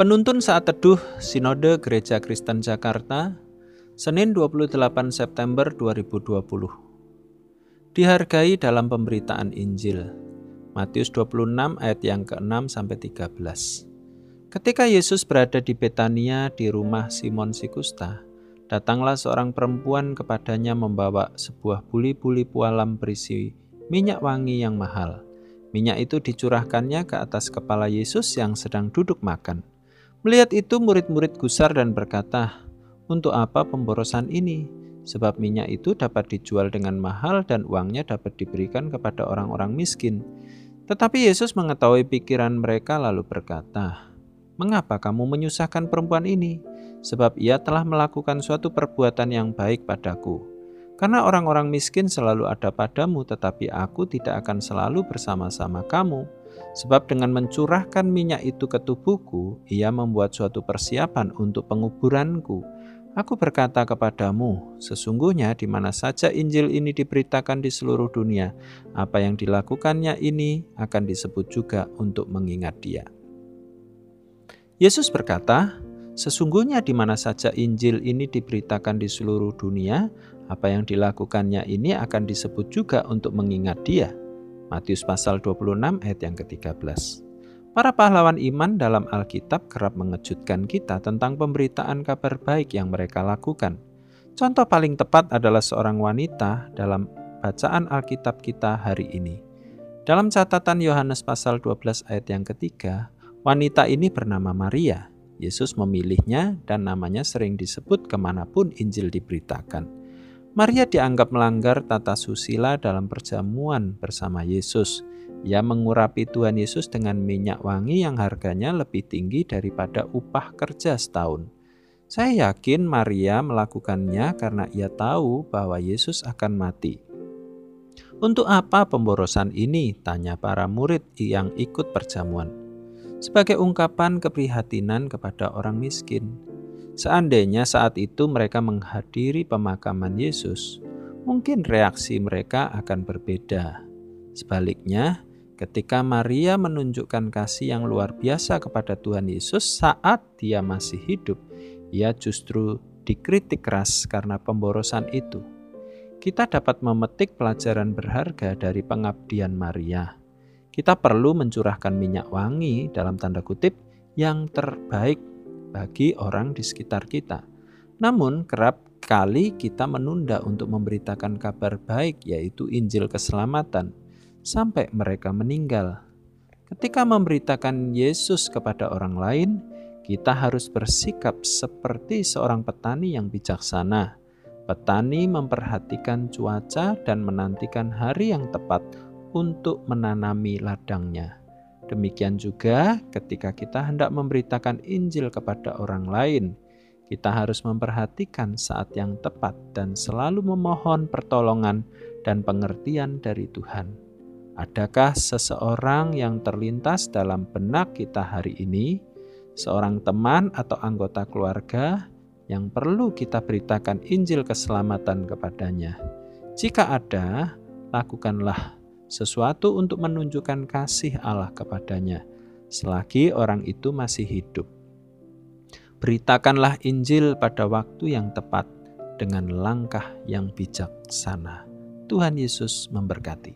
Penuntun saat teduh Sinode Gereja Kristen Jakarta, Senin 28 September 2020. Dihargai dalam pemberitaan Injil. Matius 26 ayat yang ke-6 sampai 13. Ketika Yesus berada di Betania di rumah Simon Sikusta, datanglah seorang perempuan kepadanya membawa sebuah buli-buli pualam berisi minyak wangi yang mahal. Minyak itu dicurahkannya ke atas kepala Yesus yang sedang duduk makan. Melihat itu murid-murid gusar dan berkata, "Untuk apa pemborosan ini? Sebab minyak itu dapat dijual dengan mahal dan uangnya dapat diberikan kepada orang-orang miskin." Tetapi Yesus mengetahui pikiran mereka lalu berkata, "Mengapa kamu menyusahkan perempuan ini? Sebab ia telah melakukan suatu perbuatan yang baik padaku. Karena orang-orang miskin selalu ada padamu, tetapi aku tidak akan selalu bersama-sama kamu." Sebab dengan mencurahkan minyak itu ke tubuhku, ia membuat suatu persiapan untuk penguburanku. Aku berkata kepadamu, sesungguhnya di mana saja Injil ini diberitakan di seluruh dunia, apa yang dilakukannya ini akan disebut juga untuk mengingat dia. Yesus berkata, sesungguhnya di mana saja Injil ini diberitakan di seluruh dunia, apa yang dilakukannya ini akan disebut juga untuk mengingat dia. Matius pasal 26 ayat yang ke-13. Para pahlawan iman dalam Alkitab kerap mengejutkan kita tentang pemberitaan kabar baik yang mereka lakukan. Contoh paling tepat adalah seorang wanita dalam bacaan Alkitab kita hari ini. Dalam catatan Yohanes pasal 12 ayat yang ketiga, wanita ini bernama Maria. Yesus memilihnya dan namanya sering disebut ke mana pun Injil diberitakan. Maria dianggap melanggar tata susila dalam perjamuan bersama Yesus. Ia mengurapi Tuhan Yesus dengan minyak wangi yang harganya lebih tinggi daripada upah kerja setahun. Saya yakin Maria melakukannya karena ia tahu bahwa Yesus akan mati. Untuk apa pemborosan ini? Tanya para murid yang ikut perjamuan. Sebagai ungkapan keprihatinan kepada orang miskin, Seandainya saat itu mereka menghadiri pemakaman Yesus, mungkin reaksi mereka akan berbeda. Sebaliknya, ketika Maria menunjukkan kasih yang luar biasa kepada Tuhan Yesus saat dia masih hidup, ia justru dikritik keras karena pemborosan itu. Kita dapat memetik pelajaran berharga dari pengabdian Maria. Kita perlu mencurahkan minyak wangi dalam tanda kutip yang terbaik bagi orang di sekitar kita. Namun, kerap kali kita menunda untuk memberitakan kabar baik, yaitu Injil keselamatan, sampai mereka meninggal. Ketika memberitakan Yesus kepada orang lain, kita harus bersikap seperti seorang petani yang bijaksana. Petani memperhatikan cuaca dan menantikan hari yang tepat untuk menanami ladangnya. Demikian juga ketika kita hendak memberitakan Injil kepada orang lain, kita harus memperhatikan saat yang tepat dan selalu memohon pertolongan dan pengertian dari Tuhan. Adakah seseorang yang terlintas dalam benak kita hari ini, seorang teman atau anggota keluarga yang perlu kita beritakan Injil keselamatan kepadanya? Jika ada, lakukanlah sesuatu untuk menunjukkan kasih Allah kepadanya, selagi orang itu masih hidup. Beritakanlah Injil pada waktu yang tepat dengan langkah yang bijaksana. Tuhan Yesus memberkati.